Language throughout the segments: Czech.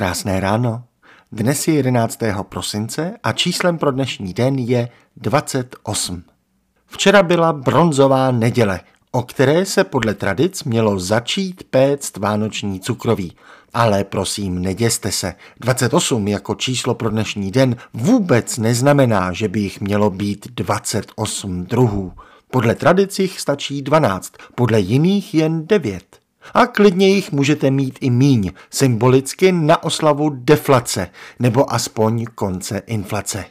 Krásné ráno. Dnes je 11. prosince a číslem pro dnešní den je 28. Včera byla bronzová neděle, o které se podle tradic mělo začít péct vánoční cukroví. Ale prosím, neděste se. 28 jako číslo pro dnešní den vůbec neznamená, že by jich mělo být 28 druhů. Podle tradic jich stačí 12, podle jiných jen 9 a klidně jich můžete mít i míň, symbolicky na oslavu deflace nebo aspoň konce inflace.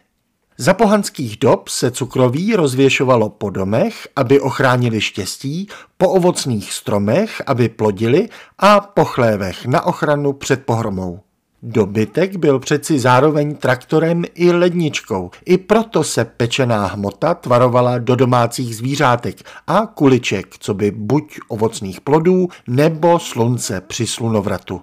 Za pohanských dob se cukroví rozvěšovalo po domech, aby ochránili štěstí, po ovocných stromech, aby plodili a po chlévech na ochranu před pohromou. Dobytek byl přeci zároveň traktorem i ledničkou, i proto se pečená hmota tvarovala do domácích zvířátek a kuliček, co by buď ovocných plodů nebo slunce při slunovratu.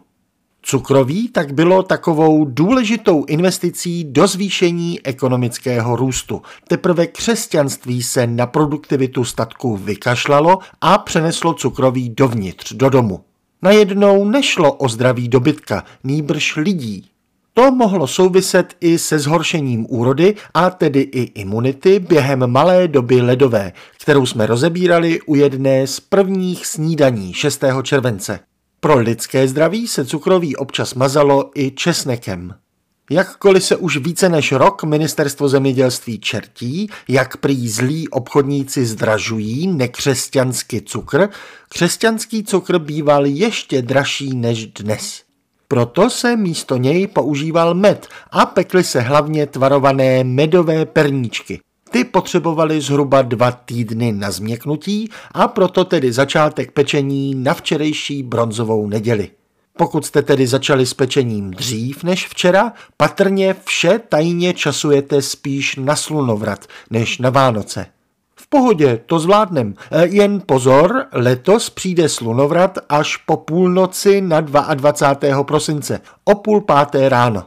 Cukroví tak bylo takovou důležitou investicí do zvýšení ekonomického růstu. Teprve křesťanství se na produktivitu statku vykašlalo a přeneslo cukroví dovnitř, do domu. Najednou nešlo o zdraví dobytka, nýbrž lidí. To mohlo souviset i se zhoršením úrody a tedy i imunity během malé doby ledové, kterou jsme rozebírali u jedné z prvních snídaní 6. července. Pro lidské zdraví se cukroví občas mazalo i česnekem. Jakkoliv se už více než rok ministerstvo zemědělství čertí, jak prý zlí obchodníci zdražují nekřesťanský cukr, křesťanský cukr býval ještě dražší než dnes. Proto se místo něj používal med a pekly se hlavně tvarované medové perníčky. Ty potřebovaly zhruba dva týdny na změknutí a proto tedy začátek pečení na včerejší bronzovou neděli. Pokud jste tedy začali s pečením dřív než včera, patrně vše tajně časujete spíš na slunovrat než na Vánoce. V pohodě, to zvládnem. E, jen pozor, letos přijde slunovrat až po půlnoci na 22. prosince, o půl páté ráno.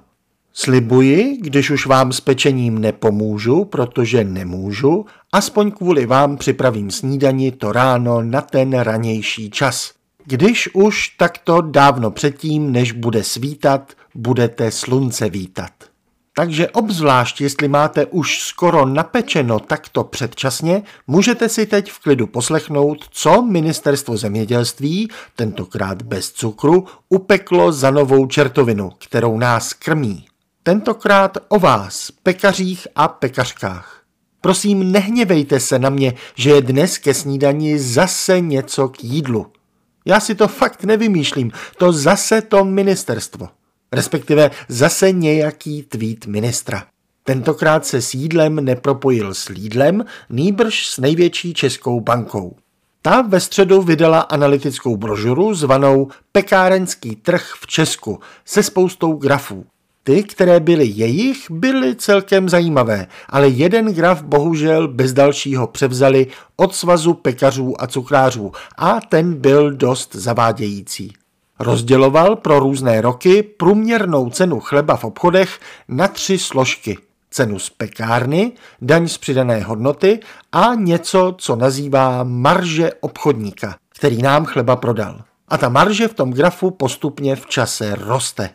Slibuji, když už vám s pečením nepomůžu, protože nemůžu, aspoň kvůli vám připravím snídani to ráno na ten ranější čas. Když už, tak to dávno předtím, než bude svítat, budete slunce vítat. Takže obzvlášť, jestli máte už skoro napečeno takto předčasně, můžete si teď v klidu poslechnout, co ministerstvo zemědělství, tentokrát bez cukru, upeklo za novou čertovinu, kterou nás krmí. Tentokrát o vás, pekařích a pekařkách. Prosím, nehněvejte se na mě, že je dnes ke snídani zase něco k jídlu. Já si to fakt nevymýšlím, to zase to ministerstvo. Respektive zase nějaký tweet ministra. Tentokrát se s jídlem nepropojil s Lídlem, nýbrž s největší českou bankou. Ta ve středu vydala analytickou brožuru zvanou Pekárenský trh v Česku se spoustou grafů. Ty, které byly jejich, byly celkem zajímavé, ale jeden graf bohužel bez dalšího převzali od svazu pekařů a cukrářů a ten byl dost zavádějící. Rozděloval pro různé roky průměrnou cenu chleba v obchodech na tři složky. Cenu z pekárny, daň z přidané hodnoty a něco, co nazývá marže obchodníka, který nám chleba prodal. A ta marže v tom grafu postupně v čase roste.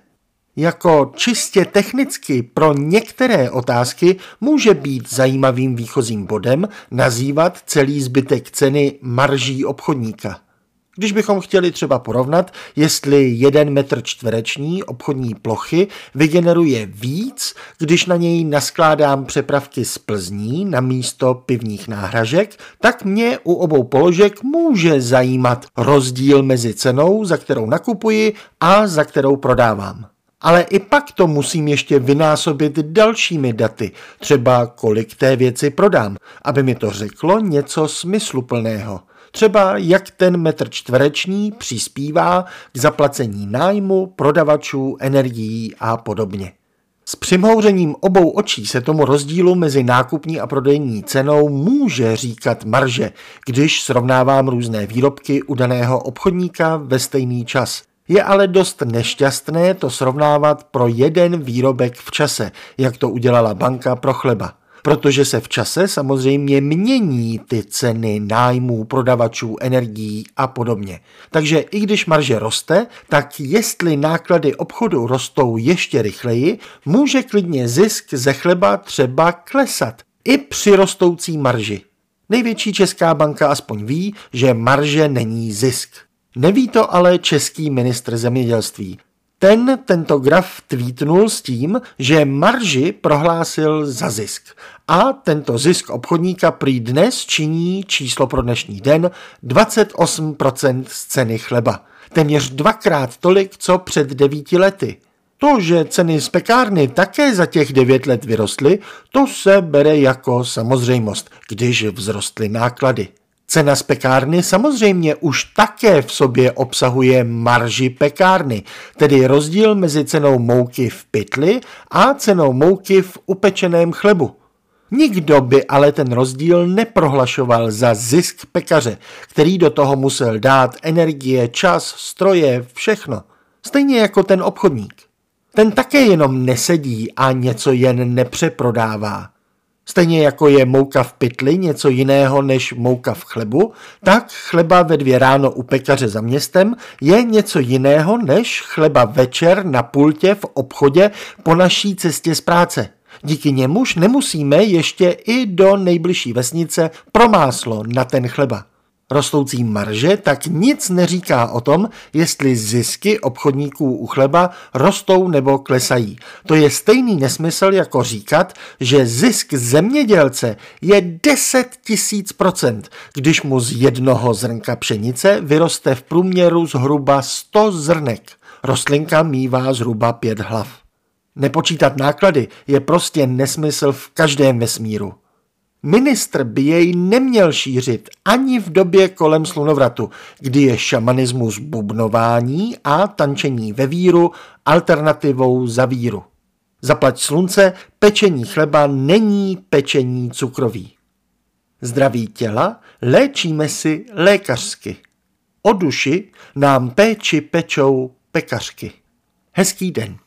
Jako čistě technicky pro některé otázky může být zajímavým výchozím bodem nazývat celý zbytek ceny marží obchodníka. Když bychom chtěli třeba porovnat, jestli jeden metr čtvereční obchodní plochy vygeneruje víc, když na něj naskládám přepravky z Plzní na místo pivních náhražek, tak mě u obou položek může zajímat rozdíl mezi cenou, za kterou nakupuji a za kterou prodávám. Ale i pak to musím ještě vynásobit dalšími daty, třeba kolik té věci prodám, aby mi to řeklo něco smysluplného. Třeba jak ten metr čtvereční přispívá k zaplacení nájmu, prodavačů, energií a podobně. S přimhouřením obou očí se tomu rozdílu mezi nákupní a prodejní cenou může říkat marže, když srovnávám různé výrobky u daného obchodníka ve stejný čas – je ale dost nešťastné to srovnávat pro jeden výrobek v čase, jak to udělala banka pro chleba. protože se v čase samozřejmě mění ty ceny nájmů, prodavačů, energií a podobně. Takže i když marže roste, tak jestli náklady obchodu rostou ještě rychleji, může klidně zisk ze chleba třeba klesat i při rostoucí marži. Největší česká banka aspoň ví, že marže není zisk. Neví to ale český ministr zemědělství. Ten tento graf tweetnul s tím, že marži prohlásil za zisk. A tento zisk obchodníka prý dnes činí číslo pro dnešní den 28% z ceny chleba. Téměř dvakrát tolik, co před devíti lety. To, že ceny z pekárny také za těch devět let vyrostly, to se bere jako samozřejmost, když vzrostly náklady. Cena z pekárny samozřejmě už také v sobě obsahuje marži pekárny, tedy rozdíl mezi cenou mouky v pytli a cenou mouky v upečeném chlebu. Nikdo by ale ten rozdíl neprohlašoval za zisk pekaře, který do toho musel dát energie, čas, stroje, všechno. Stejně jako ten obchodník. Ten také jenom nesedí a něco jen nepřeprodává. Stejně jako je mouka v pytli něco jiného než mouka v chlebu, tak chleba ve dvě ráno u pekaře za městem je něco jiného než chleba večer na pultě v obchodě po naší cestě z práce. Díky němuž nemusíme ještě i do nejbližší vesnice pro máslo na ten chleba. Rostoucí marže tak nic neříká o tom, jestli zisky obchodníků u chleba rostou nebo klesají. To je stejný nesmysl jako říkat, že zisk zemědělce je 10 tisíc procent, když mu z jednoho zrnka pšenice vyroste v průměru zhruba 100 zrnek. Rostlinka mívá zhruba 5 hlav. Nepočítat náklady je prostě nesmysl v každém vesmíru. Ministr by jej neměl šířit ani v době kolem slunovratu, kdy je šamanismus bubnování a tančení ve víru alternativou za víru. Zaplať slunce, pečení chleba není pečení cukroví. Zdraví těla léčíme si lékařsky. O duši nám péči pečou pekařky. Hezký den.